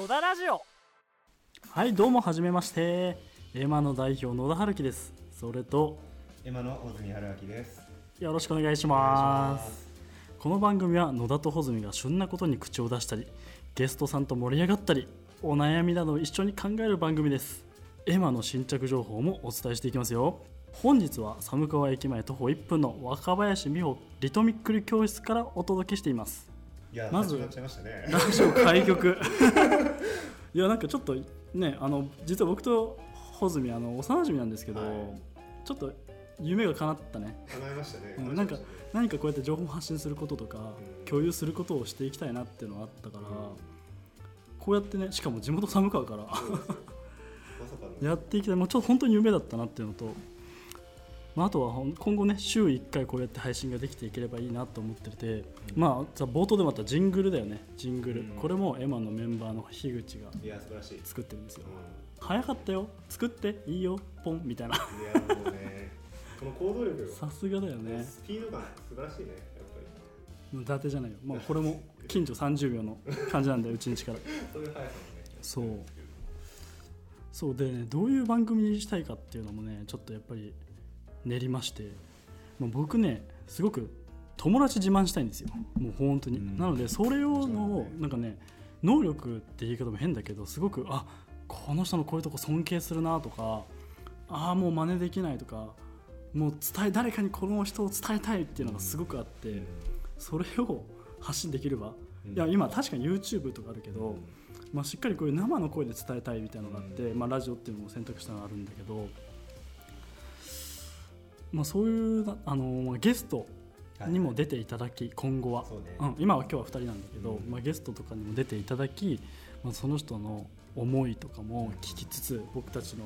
野田ラジオ。はいどうもはじめまして。エマの代表野田春樹です。それとエマの大住春明です。よろしくお願いします。この番組は野田と穂積が旬なことに口を出したりゲストさんと盛り上がったりお悩みなどを一緒に考える番組です。エマの新着情報もお伝えしていきますよ。本日は寒川駅前徒歩1分の若林美穂リトミックル教室からお届けしていますまず。ラジオ開局。いやなんかちょっとねあの実は僕と穂積あの幼馴染なんですけど、はい。ちょっと夢が叶ったね。叶えましたね。うんなんか何かこうやって情報発信することとか、うん。共有することをしていきたいなっていうのがあったから、こうやってねしかも地元寒川から。やっていきたい。もうちょっと本当に夢だったなっていうのと、まあ、あとは今後ね週1回こうやって配信ができていければいいなと思ってて、まあさ冒頭でもあったジングルだよね。ジングル、うん。これもエマのメンバーの樋口がいや、素晴らしい。作ってるんですよ、う早かったよ。作っていいよ。ポン。みたいな。ん、いや、もうね、この行動力よ。さすがだよね。スピード感、素晴らしいね、やっぱ伊達じゃないよ、まあ、これも近所30秒の感じなんで うちんちから。り。そういう速さもね。そう。そうでねどういう番組にしたいかっていうのもねちょっとやっぱり練りまして、まあ、僕ねすごく友達自慢したいんですよ。もう本当に、うん。なのでそれ用もちろのなんかね能力って言い方も変だけどすごくあこの人のこういうとこ尊敬するなとかああもう真似できないとかもう伝え誰かにこの人を伝えたいっていうのがすごくあって、それを発信できれば、うん。いや今確かに YouTube とかあるけど、うん。まあ、しっかりこういう生の声で伝えたいみたいなのがあって、まあ、ラジオっていうのも選択したのがあるんだけど、まあ、そういうなあの、まあ、ゲストにも出ていただき今後は、そうん、今は今日は2人なんだけど、うん。まあ、ゲストとかにも出ていただき、まあ、その人の思いとかも聞きつつ僕たちの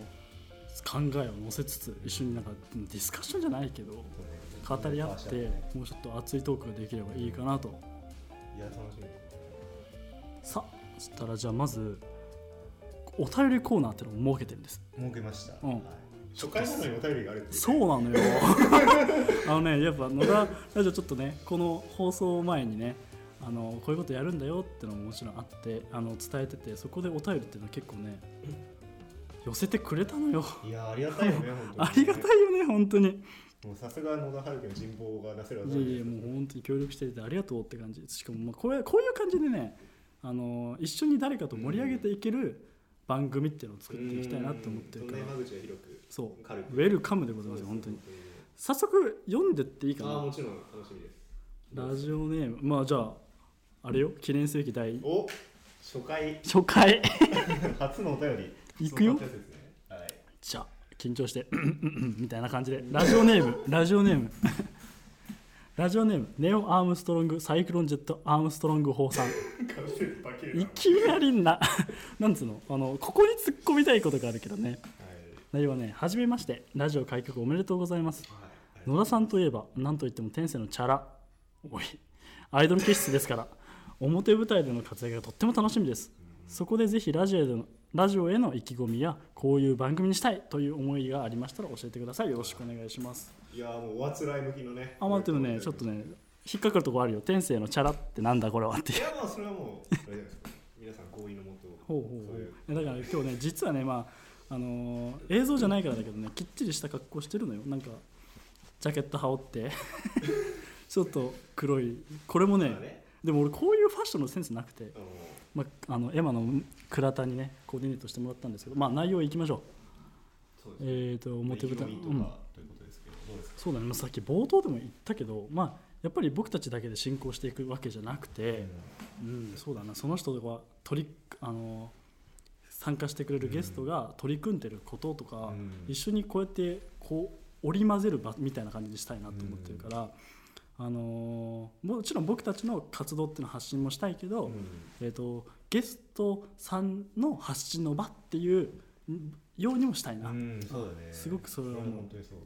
考えを乗せつつ一緒になんかディスカッションじゃないけど語り合ってね。もうちょっと熱いトークができればいいかなと。いや、楽しみ。さあそしたらじゃあまずお便りコーナーっていうのを設けてるんです。設けました。うん。はい初回なのにお便りがあるっていね。そうなのよ。あのねやっぱ野田ラジオちょっとねこの放送前にねあのこういうことやるんだよってのももちろんあってあの伝えててそこでお便りっていうのは結構ね寄せてくれたのよ。いや、ありがたいよね、本当に。ありがたいよね本当に。もうさすが野田春樹の人望がなせるわい。やいやもう本当に協力しててありがとうって感じ。しかもまあこういうこういう感じでねあの一緒に誰かと盛り上げていける番組っていうのを作っていきたいなって思ってるから。そう。ウェルカムでございますよ本当に。早速読んでっていいかな？ああ、もちろん。楽しみです。ラジオネーム。まあじゃああれよ。記念すべき第お初回。初回。初のお便り。行くよ。じゃあ緊張して。みたいな感じで。ラジオネーム。ラジオネームラジオネームネオ・アームストロングサイクロンジェット・アームストロング法さん。いきなりな なんつうの？あのここに突っ込みたいことがあるけどね。内容はねはじめましてラジオ開局おめでとうございます。はい。野田さんといえば何といっても天性のチャラ。おいアイドル気質ですから表舞台での活躍がとっても楽しみです。そこでぜひラジオでのラジオへの意気込みやこういう番組にしたいという思いがありましたら教えてください。よろしくお願いします。いやーもうおあつらい向きのねあ待ってるねちょっとね引っかかるとこあるよ。天性のチャラってなんだこれはってい やまあそれはもう皆さん合意のもと。ほうほうほそうだから今日ね実はねまああのー映像じゃないからだけどねきっちりした格好してるのよ。なんかジャケット羽織って。ちょっと黒い。これもねでも俺こういうファッションのセンスなくて、まあ、あのエマの倉田にねコーディネートしてもらったんですけどまあ内容いきましょそううえーと表舞台、うそうだね、まあさっき冒頭でも言ったけどまあやっぱり僕たちだけで進行していくわけじゃなくて、うん、そうだな。その人が取りあの参加してくれるゲストが取り組んでることとか、うん。一緒にこうやってこう織り交ぜる場みたいな感じにしたいなと思ってるから、あのーもちろん僕たちの活動っていうのは発信もしたいけど、うん。えー、とゲストさんの発信の場っていうようにもしたいな、うんそうだね。すごくそれは本当にそう。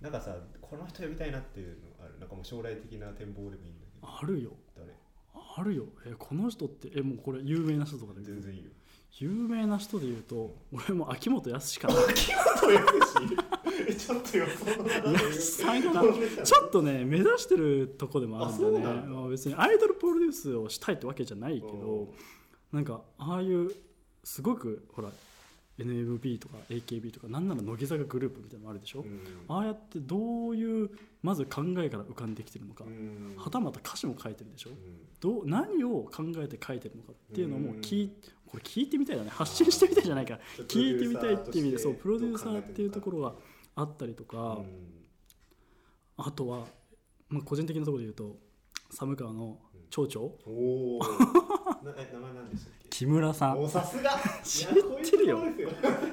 なんかさこの人呼びたいなっていうのあるなんかもう将来的な展望でもいいんだけど。あるよ。誰？あるよ。えこの人ってえもうこれ有名な人とかで全然いいよ。有名な人で言うと俺も秋元康かなそうやるしえちょっと予想ちょっとね目指してるとこでもあるんだよねまあ別にアイドルプロデュースをしたいってわけじゃないけど、うん。なんかああいうすごくほら NMB とか AKB とかなんなら乃木坂グループみたいなのもあるでしょ、うん。ああやってどういうまず考えから浮かんできてるのか、うん。はたまた歌詞も書いてるでしょ？うん。どう何を考えて書いてるのかっていうのも聞いこれ聞いてみたいだね。発信してみたいじゃないか聞いてみたいっていう意味でそうプロデューサーっていうところがあったりとか、うん。あとは、まあ、個人的なところで言うと寒川の町長、おおなえ名前何でしたっけ？木村さん。おさすが。知ってるよ。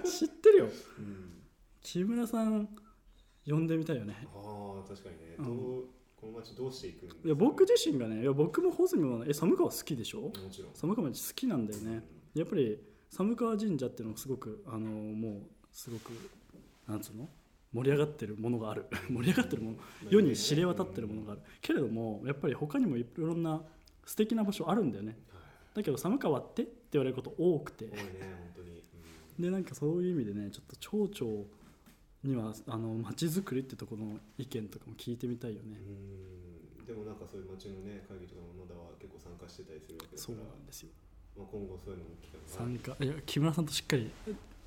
知ってるよ。うん。木村さん呼んでみたいよね。ああ確かにね、うん。どうこの街どうしていくんですか？いや僕自身がねいや僕も穂積もえ寒川好きでしょ？もちろん。寒川町好きなんだよね。やっぱり寒川神社っていうのがすごくあのもうすごくなんつうの？盛り上がってるものがある。盛り上がってるもの。世に知れ渡ってるものがある。けれどもやっぱり他にもいろんな素敵な場所あるんだよね。だけど寒川ってって言われること多くて。でなんかそういう意味でねちょっと町長にはあの街づくりってところの意見とかも聞いてみたいよね、うん。でもなんかそういう街のね会議とかもまだは結構参加してたりするわけだそうからなんですよ。まあ、今後そういうのも聞か参加。いや木村さんとしっかり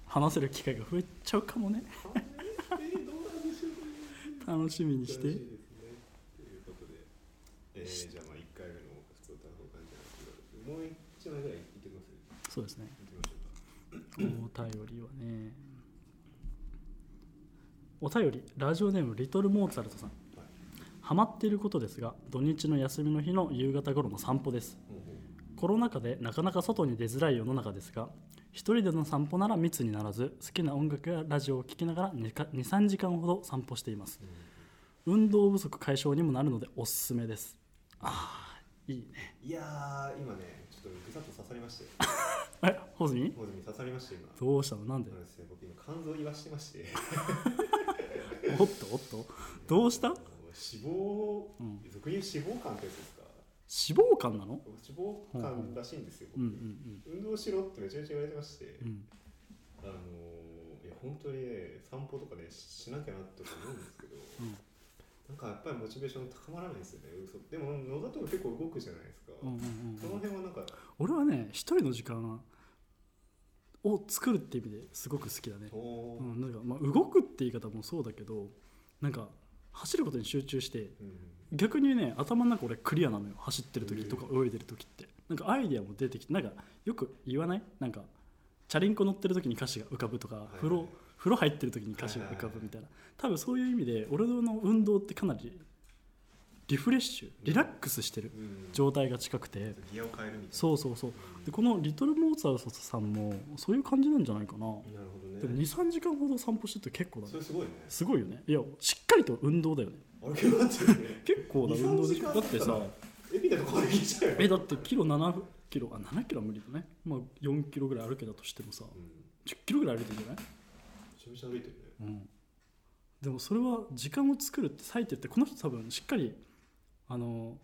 話せる機会が増えちゃうかもね 楽しみにして。しねということで、えー、じゃあまあ1回目の普通歌の感じなんですけどもう1枚ぐらいいって。ますそうですねお便りはねお便りラジオネームリトルモーツァルトさんはいハマって。いることですが土日の休みの日の夕方頃の散歩ですコロナ禍でなかなか外に出づらい世の中ですが一人での散歩なら密にならず好きな音楽やラジオを聴きながら23時間ほど散歩しています。運動不足解消にもなるのでおすすめです。あーいいね。いやー今ねちょっとぐさっと刺さりまして。えホズミ？モズミ刺さりまして今。どうしたの？なんで？そうですね僕今肝臓言わしてまして。おっとおっと。どうした？脂肪、うん。俗に言う脂肪肝ってやつです。か脂肪肝なの？脂肪肝らしいんですよ、うんうん運動しろってめちゃめちゃ言われてまして、うん。うんあのーいや本当にね散歩とかねししなきゃなとか思うんですけど、うん。なんかやっぱりモチベーション高まらないですよね。嘘。でも野田とか結構動くじゃないですか、うんうんうん。その辺はなんか俺はね一人の時間を作るって意味ですごく好きだね、うん、なんかまあ動くって言い方もそうだけどなんか走ることに集中してうん。逆にね頭の中俺クリアなのよ。走ってる時とか泳いでる時って。なんかアイディアも出てきてなんかよく言わない？なんかチャリンコ乗ってる時に歌詞が浮かぶとか、風呂風呂入ってる時に歌詞が浮かぶみたいな。多分そういう意味で俺の運動ってかなりリフレッシュリラックスしてるうん。状態が近くて。ギアを変えるみたいな。そうそうそう。でこのリトルモーツァルトさんもそういう感じなんじゃないかな。なるほどでもね23時間ほど散歩してて結構だね。それすごいね。すごいよね。いやしっかりと運動だよね。あれ結構待って。るね結構な運動でしょ23だってさエピだとこれ聞いちゃうよ。えだってキロ7キロあ7キロは無理だね。まあ4キロぐらい歩けたとしてもさうん。め10キロぐらい歩いてるんじゃない？ちゃめちゃ歩いてるね。うん。でもそれは時間を作るって割いてってこの人多分しっかりあの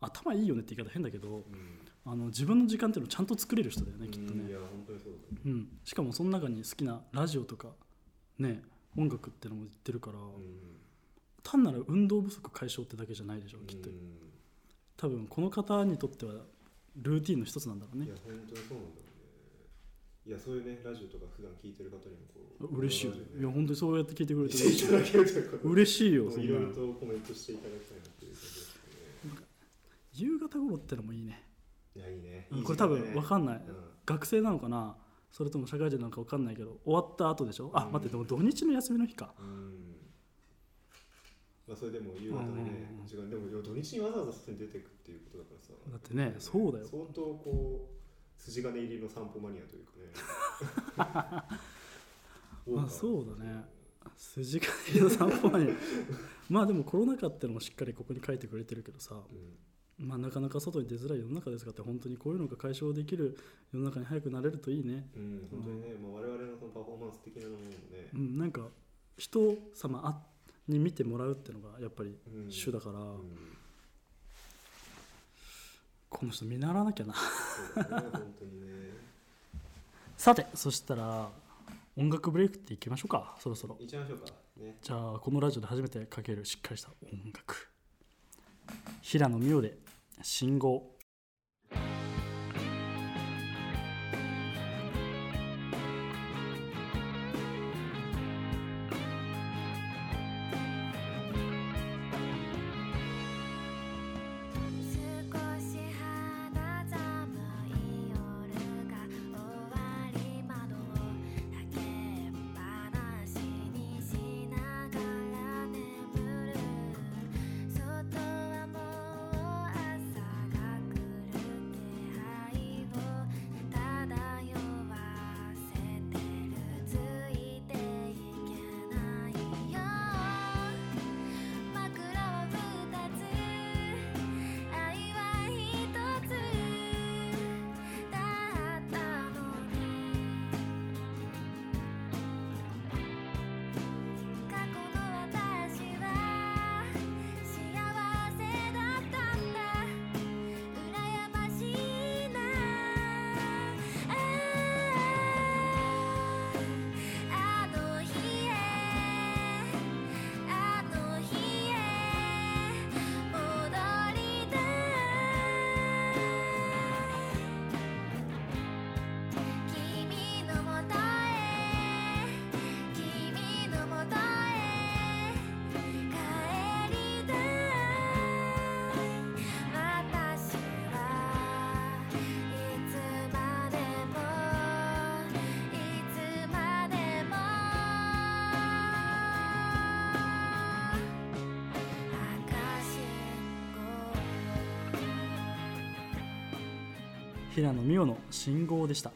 頭いいよねって言い方変だけどうんあの自分の時間っていうのをちゃんと作れる人だよねきっとね。うしかもその中に好きなラジオとかね音楽ってのも言ってるから、うん。単なる運動不足解消ってだけじゃないでしょきっと。うん。多分この方にとってはルーティンの一つなんだろうね。いや本当にそうなんだろうね。いやそういうねラジオとか普段聞いてる方にもこう嬉しいよ。ね。いや本当にそうやって聞いてくれていただける。と 嬉しいよいろいろなとコメントしていただきたいなっていう感じですね。夕方頃ってのもいいねいやいいね。うん。これ多分分かんない。うん。学生なのかな？それとも社会人なのか分かんないけど終わった後でしょ？あうん。待ってでも土日の休みの日か。うん。まあそれでも夕方のねうん。時間。でも土日にわざわざ外に出ていくっていうことだからさ。だってねそうだよ。相当こう筋金入りの散歩マニアというかね。まあ そうだね。筋金入りの散歩に。まあでもコロナ禍ってのもしっかりここに書いてくれてるけどさ。うんまあなかなか外に出づらい世の中ですからって本当にこういうのが解消できる世の中に早くなれるといいね。うん本当にねまあ我々のそのパフォーマンス的なものもね。うんなんか人様あに見てもらうっていうのがやっぱりうん。主だから、うん。この人見習わなきゃな。ね本当にね。さてそしたら音楽ブレイクっていきましょうか。そろそろ。いましょうか。ね。じゃあこのラジオで初めてかけるしっかりした音楽。平野美桜で「信号」平野美桜の信号でした。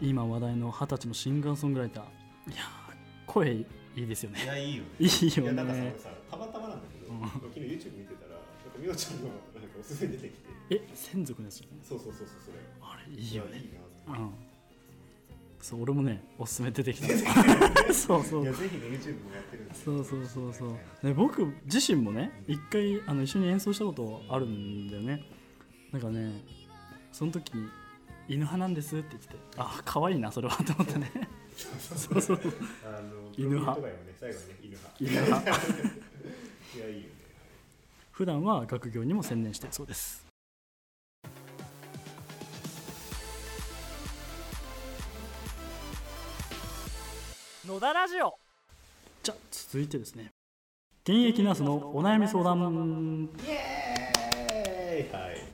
今話題の二十歳のシンガーソングライター。いやー声いいですよね。いやいいよね。いいよいやなんかねさたまたまなんだけど、うん。昨日 YouTube 見てたらなんかみおちゃんのなんかおすすめ出てきて。え専属のやつじゃないそうそうそうそうそれ。あれいいよね。やいいなうん。そう俺もねおすすめ出てきた。そうそう。いやぜひね YouTube もやってるんで。そうそうそうそう。で僕自身もね一回あの一緒に演奏したことあるんだよね。なんかねその時に「犬派なんです」って言っててあ可愛いなそれはと思ってね。そうそうあの犬派。ね最後にね犬派。犬派。いやいいよね。普段は学業にも専念してるそうです。野田ラジオ。じゃあ続いてですね。現役ナースのお悩み相談。イエーイ。はい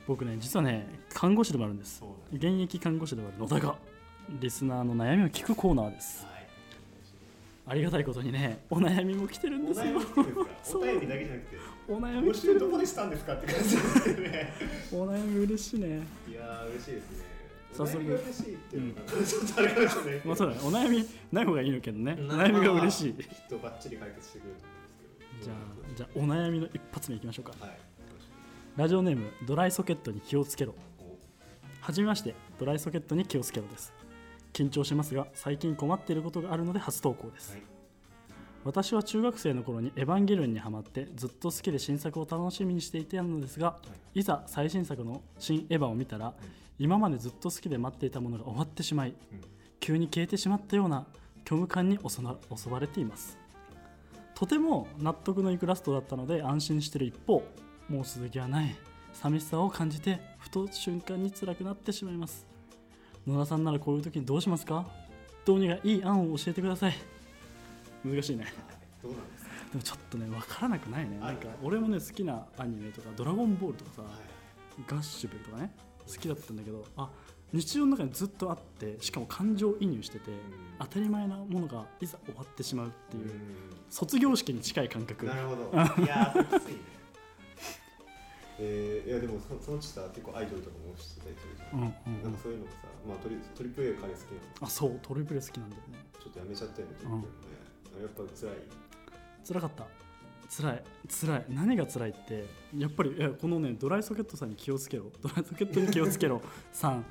僕ね実はね看護師でもあるんです。現役看護師でもある野田がリスナーの悩みを聞くコーナーです。すはい。ありがたいことにねお悩みも来てるんおですよ。お便りだけじゃなくてお悩みどこでしたんですかって感じですよね。お悩み嬉しいね。いやー嬉しいですね。早速。うのがちょっとあれかもしれないですけど。まあそうだね。お悩みない方がいいのけどね。おな悩みが嬉しい。きっとバッチリ解決してくれると思うんですけじゃどあじゃあお悩みの一発目いきましょうか。あはいラジオネームドライソケットに気をつけろ。おはじめましてドライソケットに気をつけろです。緊張しますが最近困っていることがあるので初投稿です、はい。私は中学生の頃にエヴァンゲリオンにハマってずっと好きで新作を楽しみにしていたのですがい。ざ最新作の新エヴァを見たら今までずっと好きで待っていたものが終わってしまいうん。急に消えてしまったような虚無感に襲わ襲われています。とても納得のいくラストだったので安心している一方もう続きはない寂しさを感じてふと瞬間に辛くなってしまいます。野田さんならこういう時にどうしますか？どうにかいい案を教えてください。難しいね。どうなんですか？でもちょっとね分からなくないね。なんか俺もね好きなアニメとか「ドラゴンボール」とかさ、はい。ガッシュベルとかね好きだったんだけどあ日常の中にずっとあってしかも感情移入してて、当たり前なものがいざ終わってしまうっていう、卒業式に近い感覚。なるほど。いやーそれきついねえー、いやでもそそのうちさ結構アイドルとかもしてたりするじゃん、うんうん。うんなんかそういうのもさ、まあ、トリトリプル A 彼好きなの。あそうトリプル好きなんだよね。ちょっとやめちゃったよねトリプル A もね、やっぱ辛い。辛かった。辛い。辛い。何が辛いってやっぱりいやこのねドライソケットさんに気をつけろ。ドライソケットに気をつけろ。さん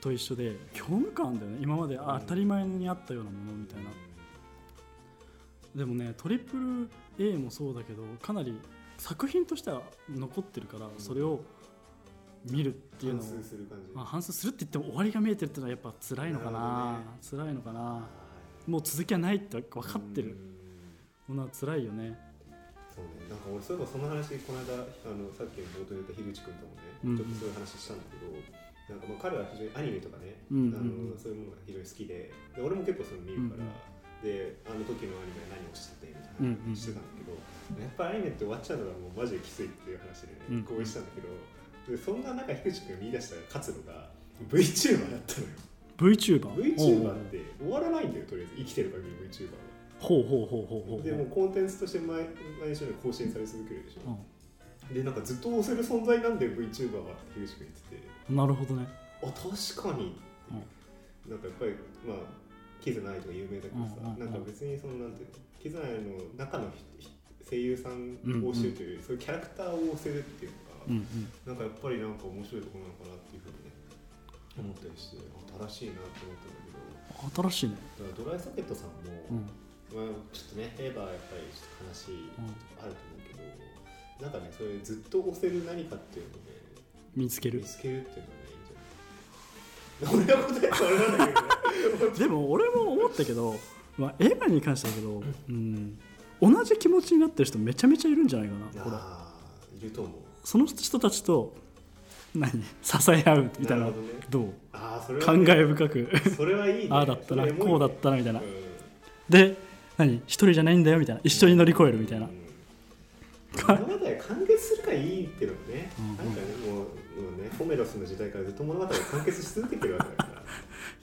と一緒で虚無感だよね。今まであ当たり前にあったようなものみたいな。でもねトリプル A もそうだけどかなり作品としては残ってるからそれを見るっていうのを反数するまあ、反数するって言っても終わりが見えてるっていうのはやっぱ辛いのかな。なる辛いのかな。はもう続きはないって分かってる。うん。ものは辛いよね。そうね、なんか俺そういえばその話この間あのさっきの冒頭で言った樋口君ともね、うん。ちょっとそういう話したんだけどなんかまあ彼は非常にアニメとかね、うん。うんうんあのそういうものが非常に好きでで俺も結構そういうの見るから、であの時のアニメは何をしててみたいなうんうん。話してたんだけど、やっぱアニメって終わっちゃうのがもうマジできついっていう話でうんね合意したんだけど、でそんな中樋口君が見出した活路が VTuber だったのよ。VTuber VTuber って終わらないんだよとりあえず生きてる限り VTuber は。ほうほうほうほうほう。ほうでもうコンテンツとして毎毎週更新され続けるでしょ、うでなんかずっと押せる存在なんだよ VTuber はって樋口君言ってて。んなるほどね。あ確かにう、なんかやっぱりまあキズナアイとか有名だけどさ、うんうんうん。なんか別にそのなんていうのキズナアイの中の声優さんを教えるというより、そういうキャラクターを押せるっていうのが、うんうん。なんかやっぱりなんか面白いところなのかなっていうふうにね思ったりして新しいなと思ったんだけど。新しいね。だからドライソケットさんも、うん。まあ、ちょっとね、エヴァはやっぱりちょっと悲しいとこあると思うけど、なんかね、そういうずっと押せる何かっていうのをね、見つける。見つけるっていうのが俺が答えたらあれなんだけどね。でも俺も思ったけど、まあ、エヴァに関してだけど、うん、同じ気持ちになってる人めちゃめちゃいるんじゃないかなああ、いると思う。その人たちと何？支え合うみたいなどね。どう？ああ、それね、え深く。それはいいね。ああだったなこうだったなみたいな。うん。で何？一人じゃないんだよみたいな。一緒に乗り越えるみたいな、うん物語が完結するからいいっていうのもね、うん。うんなんかね、もう、もうね、ホメロスの時代からずっと物語が完結し続けてるわけだから。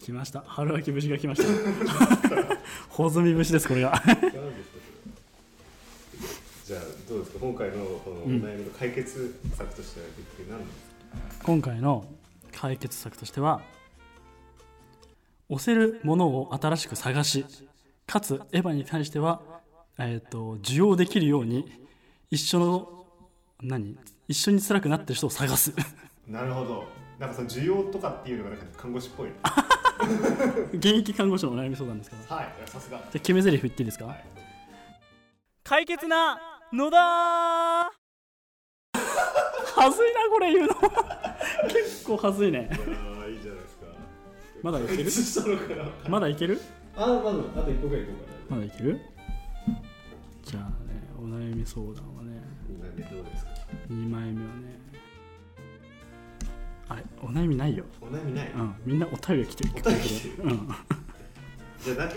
来ました。春秋節が来ました。穂積節ですこれが。じゃあどうですか？今回のこのおうん悩みの解決策としては何ですか、今回の解決策としては押せるものを新しく探しかつエヴァに対しては、えー、と受容できるように一緒の何？一緒に辛くなってる人を探す。なるほど。なんかその需要とかっていうのがなんか看護師っぽい。ね 現役看護師のお悩み相談ですか？らはい。さすが。じゃあ決め台詞言っていいですか、はい。解決な野田 はずいなこれ言うの。結構はずいね。いやーいいじゃないですか。まだいける？解決したのかな。まだいける？あまだ。あと一個ぐらいいこうかな。まだいける？じゃあねお悩み相談はね。今ねどうですか？2枚目はね。あれお悩みないよ。お悩みない、うん。みんなお便り来てお便り来てる。うん。じゃあ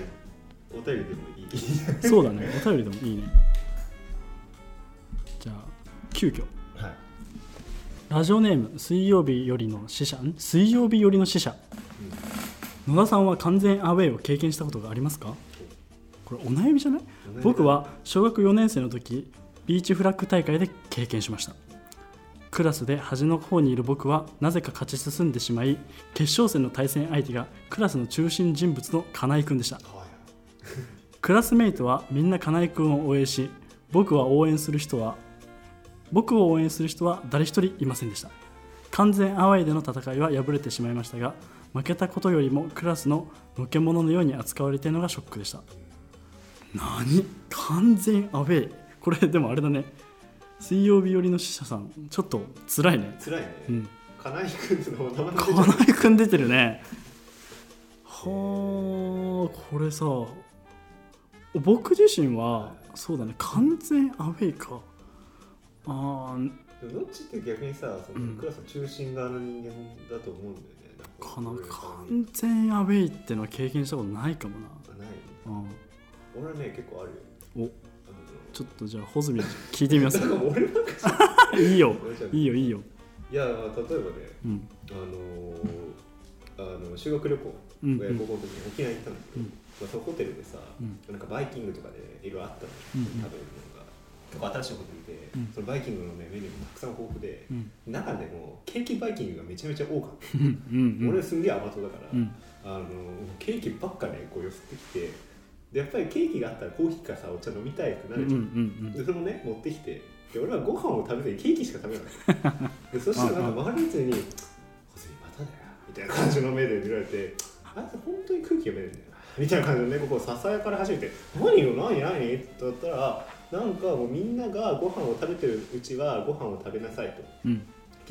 お便りでもいい？そうだね。お便りでもいいね。じゃあ急遽。はい。ラジオネーム水曜日よりの死者。ん？水曜日よりの死者。野田さんは完全アウェイを経験したことがありますか？これお悩みじゃない？僕は小学4年生の時ビーチフラッグ大会で経験しました。クラスで端の方にいる僕はなぜか勝ち進んでしまい決勝戦の対戦相手がクラスの中心人物の金井君でした。はい。クラスメイトはみんな金井君を応援し僕は応援する人は僕を応援する人は誰一人いませんでした。完全アウェイでの戦いは敗れてしまいましたが負けたことよりもクラスののけ者のように扱われているのがショックでした何？完全アウェイ。これでもあれだね。水曜日寄りの死者さん。ちょっと辛いね。辛いね、うん。金井君の名前金井君出てるね。はあこれさ僕自身はそうだね。完全アウェイか。あーでもどっちって逆にさそのうん。クラスの中心側の人間だと思うんだよね。かな。なんか完全アウェイってのは経験したことないかもな。ない。うん俺はね結構あるよ。お。ちょっとじゃあ穂積聞いてみます。か 俺なんか いいよ。い。いよいいよ。いや例えばねうん。あのーあの修学旅行うん親孝行の時に沖縄行ったんだけど、うん。まあ、そのホテルでさ、うん。なんかバイキングとかでいろいろあったのよ、うん。うん食べるのが。結構新しいホテルで、うん。そのバイキングの、ね、メニューもたくさん豊富でう、ん。中でもケーキバイキングがめちゃめちゃ多かった、俺すんげえ甘党だから、うん。あのケーキばっかねこう寄せてきてでやっぱりケーキがあったらコーヒーかさお茶飲みたいくなうん。うるじゃん、ん。でそのね持ってきて。で俺はご飯を食べずにケーキしか食べないでそしたらなんか周りのやつに「小杉まただよ」みたいな感じの目で見られて「あいつ本当に空気読めるんだよな」みたいな感じでねここささやから始めて「何よ何何?」って言ったらなんかもうみんながご飯を食べてるうちはご飯を食べなさいと。うん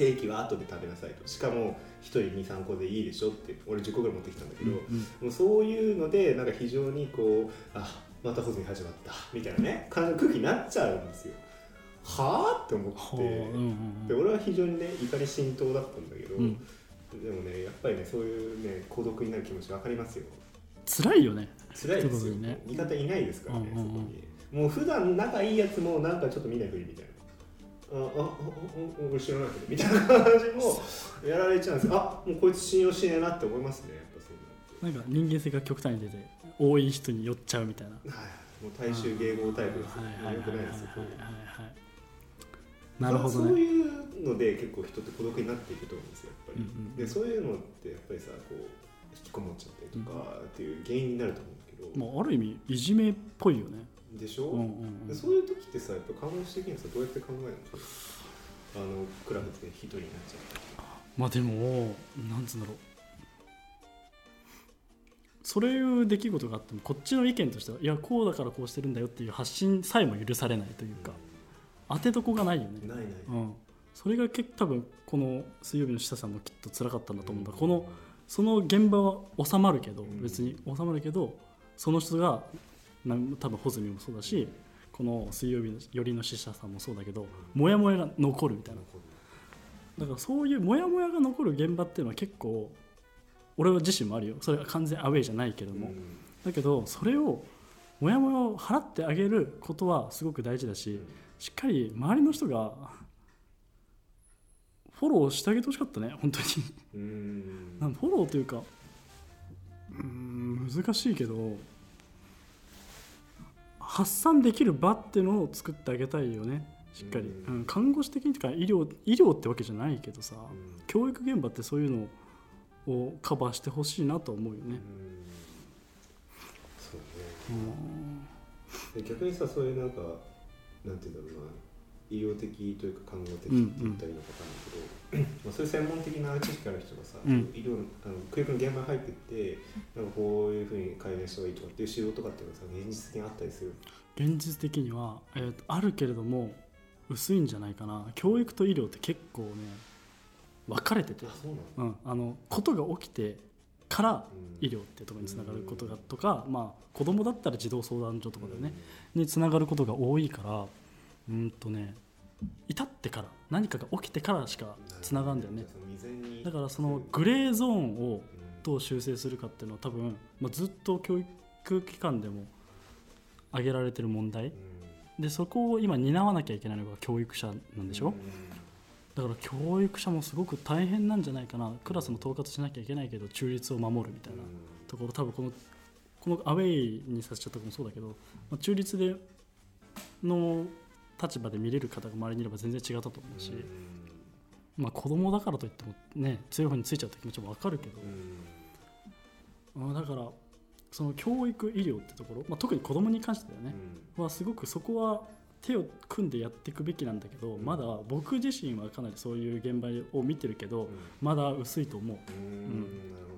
ケーキは後で食べなさいと。しかも1人23個でいいでしょって。俺10個ぐらい持ってきたんだけど、うんもうそういうのでなんか非常にこうあまた保存始まった。みたいなね。空気になっちゃうんですよ。はあって思はあって、うんで俺は非常にね怒り心頭だったんだけど、うん。でもねやっぱりねそういうね孤独になる気持ち分かりますよ。辛いよね。辛いですよ、ね。味方いないですからね、うんうんうん。そこに。もう普段仲いいやつもなんかちょっと見ないふりみたいなああああ俺知らないけどみたいな感じもやられちゃうんですあもうこいつ信用しねえなって思いますねやっぱそうなんか人間性が極端に出て多い人に寄っちゃうみたいなはいもう大衆迎合タイプですよはいはいはいよくないですよなるほどねそういうので結構人って孤独になっていくと思うんですよやっぱり、うんうんでそういうのってやっぱりさこう引きこもっちゃったりとかっていう原因になると思うんだけど、もうある意味いじめっぽいよねでしょ、うんうんうん。でそういう時ってさやっぱ看護師的にはさどうやって考えるの？あのクラブで一人になっちゃったまあでもなんつうんだろう。そういう出来事があってもこっちの意見としてはいやこうだからこうしてるんだよっていう発信さえも許されないというか当てどこがないよね。ないない、うん、それが結構多分この水曜日の下さんもきっと辛かったんだと思うんだ、このその現場は収まるけど、ん別に収まるけどその人が多分穂積もそうだしこの水曜日の寄りの死者さんもそうだけどモヤモヤが残るみたいな。だからそういうモヤモヤが残る現場っていうのは結構俺は自身もあるよ。それは完全アウェイじゃないけども、うん。だけどそれをモヤモヤを払ってあげることはすごく大事だし、しっかり周りの人がフォローしてあげてほしかったね本当に。うん。なんフォローというかうーん難しいけど発散できる場っていうのを作ってあげたいよね。しっかり、うん。うん。看護師的にとか医療医療ってわけじゃないけどさ、うん。教育現場ってそういうのをカバーしてほしいなと思うよね。うん。そううん。逆にさそういうなんかなんていうんだろうな医療的というか看護的って言ったらいいのか分かんないけど、まあそういう専門的な知識ある人がさ、うん。医療のあの教育の現場に入ってってなんかこういうふうに改善した方がいいとかっていう指導とかっていうのはさ現実的にあったりする。現実的には、えーとあるけれども薄いんじゃないかな。教育と医療って結構ね分かれてて。うん、あのことが起きてからうん。医療っていうところにつながることがとか、まあ、子供だったら児童相談所とかでね、うん。につながることが多いからうんとね至ってから何かが起きてからしかつながるんだよね。だからそのグレーゾーンをうんどう修正するかっていうのは多分、まあ、ずっと教育機関でも挙げられてる問題。でそこを今担わなきゃいけないのが教育者なんでしょ、うんだから教育者もすごく大変なんじゃないかな。クラスの統括しなきゃいけないけど中立を守るみたいなところ多分このこのアウェイにさせちゃったとこもそうだけど、まあ、中立での立場で見れる方が周りにいれば全然違ったと思うし、まあ、子供だからといってもね強い方についちゃうって気持ちも分かるけどう、ん。まあだからその教育医療ってところ、まあ、特に子供に関してだよね、うん。はすごくそこは手を組んでやっていくべきなんだけど、うん。まだ僕自身はかなりそういう現場を見てるけど、うん。まだ薄いと思う。うん。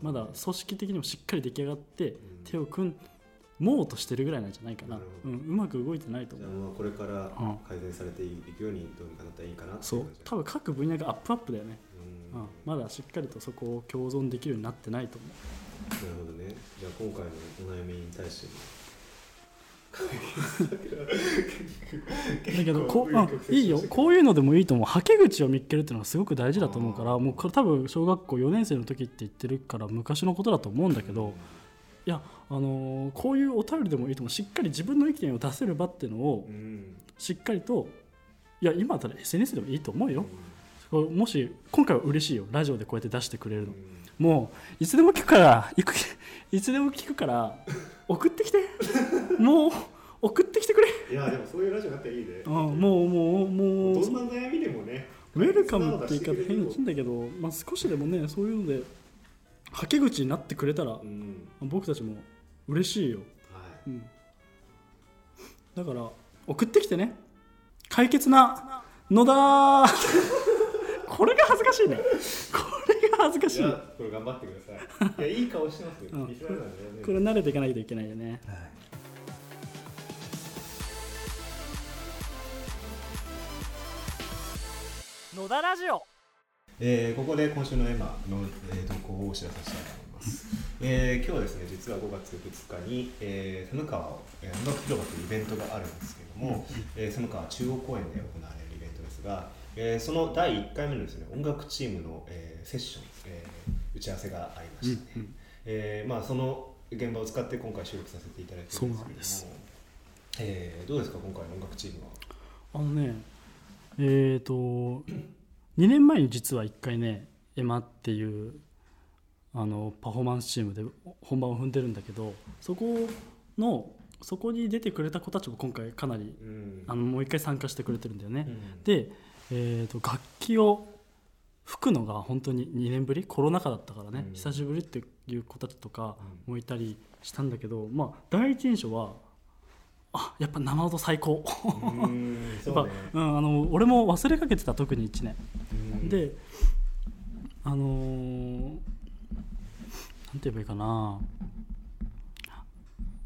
まだ組織的にもしっかり出来上がってうん。手を組もうとしてるぐらいなんじゃないかな。うん、うまく動いてないとじゃ思うあまあこれからうん。改善されていくようにどうにかなったらいいかなそう。多分各分野がアップアップだよね、うん。うん、まだしっかりとそこを共存できるようになってないと思なるほどね。じゃあ今回のお悩みに対しても。うだけどこうんいいよ。こういうのでもいいと思う。はけ口を見っけるっていうのがすごく大事だと思うからもうこれ多分小学校4年生の時って言ってるから昔のことだと思うんだけど、いや、あのーこういうお便りでもいいと思う。しっかり自分の意見を出せる場っていうのをうん。しっかりといや今だったら SNS でもいいと思うよ、これもし今回は嬉しいよ。ラジオでこうやって出してくれるの、もういつでも聞くからいくいつでも聞くから送ってきて。もう送ってきてくれ、いやでもそういうラジオになったらいいね。うん、もうもうもう。どんな悩みでもねウェルカムって言い方変にするんだけど、まあ、少しでもねそういうのではけ口になってくれたらうん。僕たちも嬉しいよ、はい。うん、だから送ってきてね。解決な野田 これが恥ずかしいね。これが恥ずかしい。これ頑張ってください。いやいい顔してますよ。うん。これ慣れていかないといけないよね。はい。野田ラジオえーここで今週のエマの、えー、動向をお知らせしたいと思います、えー今日はですね実は5月2日に、えー寒川を、えー、音楽広場というイベントがあるんですけども、えー寒川中央公園で行われるイベントですが、えーその第1回目のですね音楽チームの、えーセッション、えー打ち合わせがありましたね、うんうん。えーまあ、その現場を使って今回収録させていただいてるんですけどもえーどうですか今回の音楽チームは？あのねえっ、と2年前に実は1回ねエマっていうあのパフォーマンスチームで本番を踏んでるんだけどそこのそこに出てくれた子たちも今回かなりうん。あのもう一回参加してくれてるんだよね、うん。で、えー、と楽器を吹くのが本当に2年ぶり？コロナ禍だったからね、うん。久しぶりっていう子たちとかうもいたりしたんだけど、まあ第一印象はあやっぱ生音最高。うんやっぱそうねうん、あの俺も忘れかけてた特に1年、うん。であのーなんて言えばいいかな。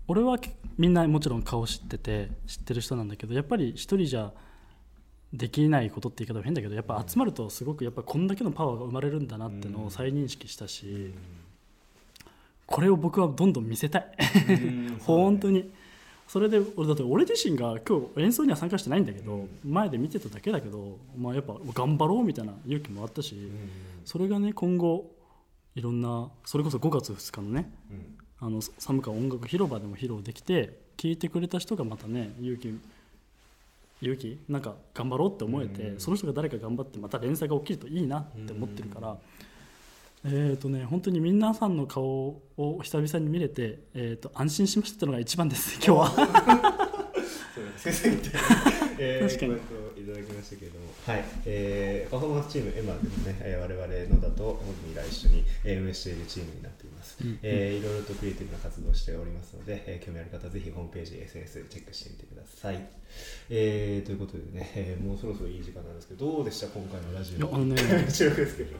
俺はけみんなもちろん顔知ってて知ってる人なんだけどやっぱり一人じゃできないことって言い方は変だけどやっぱ集まるとすごくやっぱこんだけのパワーが生まれるんだなってのを再認識したし、これを僕はどんどん見せたい。うん 本当にそれで俺だって俺自身が今日演奏には参加してないんだけど、うん。前で見てただけだけど、まあ、やっぱ頑張ろうみたいな勇気もあったし、うん。それがね今後いろんなそれこそ5月2日のねうん。あの寒川音楽広場でも披露できて聴いてくれた人がまたね勇気勇気なんか頑張ろうって思えて、うん。その人が誰か頑張ってまた連載が起きるといいなって思ってるから、えっ、とね本当に皆さんの顔を久々に見れて、えー、と安心しましたっていうのが一番です 今日は。先生みたいえー、コメントいただきましたけれども、はい。えー、パフォーマンスチームエマでもね、えー、我々野田と本人が一緒にえー運営しているチームになっています、うんえーいろいろとクリエイティブな活動をしておりますので、えー興味ある方はぜひホームページ SNS でチェックしてみてください、えー、ということでね、えーもうそろそろいい時間なんですけどどうでした？今回のラジオ。のね 収録ですけど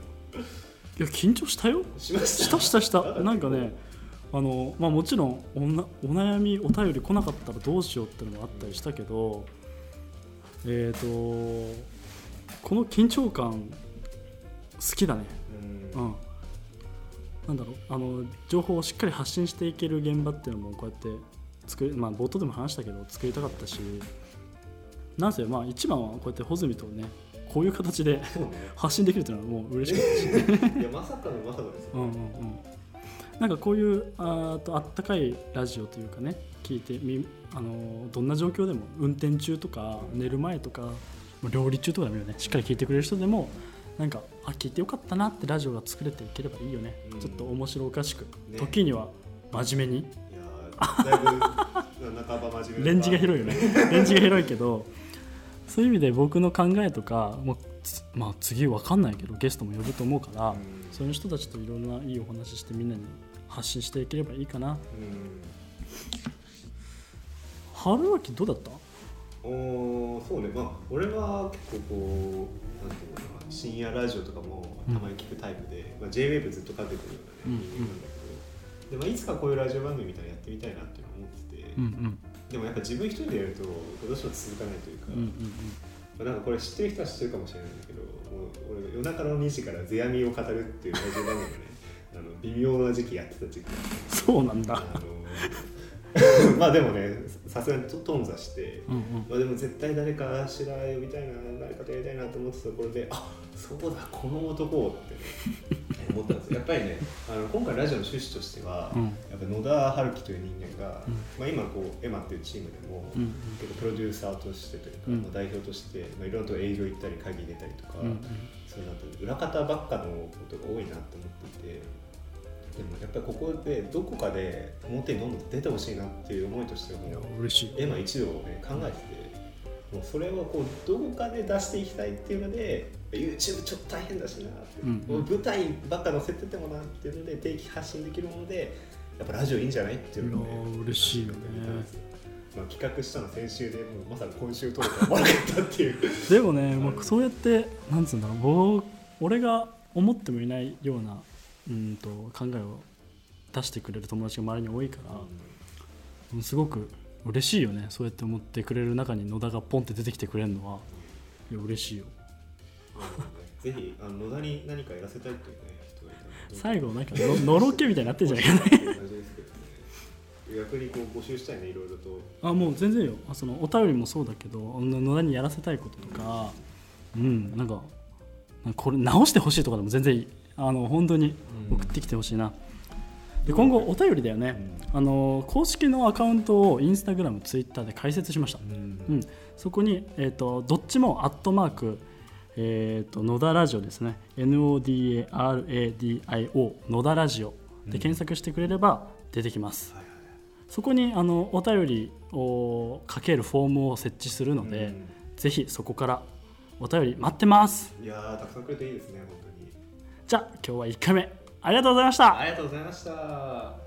いや緊張したよ。しましたしたした。なんかねあの、まあ、もちろんおなお悩みお便り来なかったらどうしようってのもあったりしたけどえっ、とこの緊張感好きだね。うん。うん。なんだろうあの情報をしっかり発信していける現場っていうのもこうやって作り、まあ、冒頭でも話したけど作りたかったしなんせまあ一番はこうやって穂積とねこういう形でね。発信できるっていうのはもう嬉しかったし。いやまさかのまさかですよ、うんうんうん、なんかこういうあーとあったかいラジオというかね聞いてみあのーどんな状況でも運転中とか寝る前とか料理中とかでもいいよね。しっかり聞いてくれる人でもなんかあ聞いてよかったなってラジオが作れていければいいよね、うん。ちょっと面白おかしく、ね。時には真面目に。いやーだいぶ 半ば真面目な。レンジが広いよね。レンジが広いけどそういう意味で僕の考えとかもうつまあ次わかんないけどゲストも呼ぶと思うから、うん。そういう人たちといろんないいお話ししてみんなに発信していければいいかな。うん。春秋どうだった？おーそうね。まあ俺は結構こうなんていうのかな深夜ラジオとかもたまに聞くタイプで、まあ、JWAVE ずっとかけてるようなねうん人間なんだけど、でまあ、いつかこういうラジオ番組みたいなのやってみたいなっていうのを思ってて、うんうんでもやっぱ自分一人でやるとどうしても続かないというか、うんうんまあなんかこれ知ってる人は知ってるかもしれないんだけどもう俺夜中の2時から世阿弥を語るっていうラジオ番組がね あの微妙な時期やってた時期そうなんだ。まあでもねさすがにトトンザして、うんうん。まあ、でも絶対誰かしら呼びたいな誰かとやりたいなと思ってたところであそうだこの男って、ね、思ったんですよ。やっぱりねあの今回ラジオの趣旨としては、うん。やっぱ野田春樹という人間が、うん。まあ、今こうエマっていうチームでも、うん。結構プロデューサーとしてというか、うん。まあ、代表として、まあ、いろんなとこ営業行ったり会議出たりとか、そういうなんて裏方ばっかのことが多いなと思っていてでもやっぱりここでどこかで表にどんどん出てほしいなっていう思いとしてはもしい。エマ一度ね考えててもうそれをこうどこかで出していきたいっていうので YouTube ちょっと大変だしなうん舞台ばっか載せててもなっていうので定期発信できるものでやっぱラジオいいんじゃないっていうのをね嬉しいよね。まあ、企画したの先週でもうまさか今週撮るとは思わなかったっていう。でもね、まあ、そうやってなんつうんだろう僕俺が思ってもいないようなうんと考えを出してくれる友達が周りに多いから、うん。すごく嬉しいよね。そうやって思ってくれる中に野田がポンって出てきてくれるのは。いや嬉しいよぜひあの野田に何かやらせたいっていうね人がいたら。最後なんかののろけみたいになってんじゃない？かな同じですけどね逆にこう募集したいねいろいろとあもう全然よ。あそのお便りもそうだけどの野田にやらせたいこととかうんなんかなんかこれ直してほしいとかでも全然いい。あの本当に送ってきてほしいな、で今後お便りだよね、あの公式のアカウントをインスタグラムツイッターで開設しました、うん。うん、そこに、えー、とどっちもアットマーク、えー、と野田ラジオですね。NODARADIO 野田ラジオ。で検索してくれれば出てきます、はいはいそこにあのお便りをかけるフォームを設置するので、うん。ぜひそこからお便り待ってます。いやーたくさんくれていいですね本当に。じゃあ今日は1回目。ありがとうございました。ありがとうございました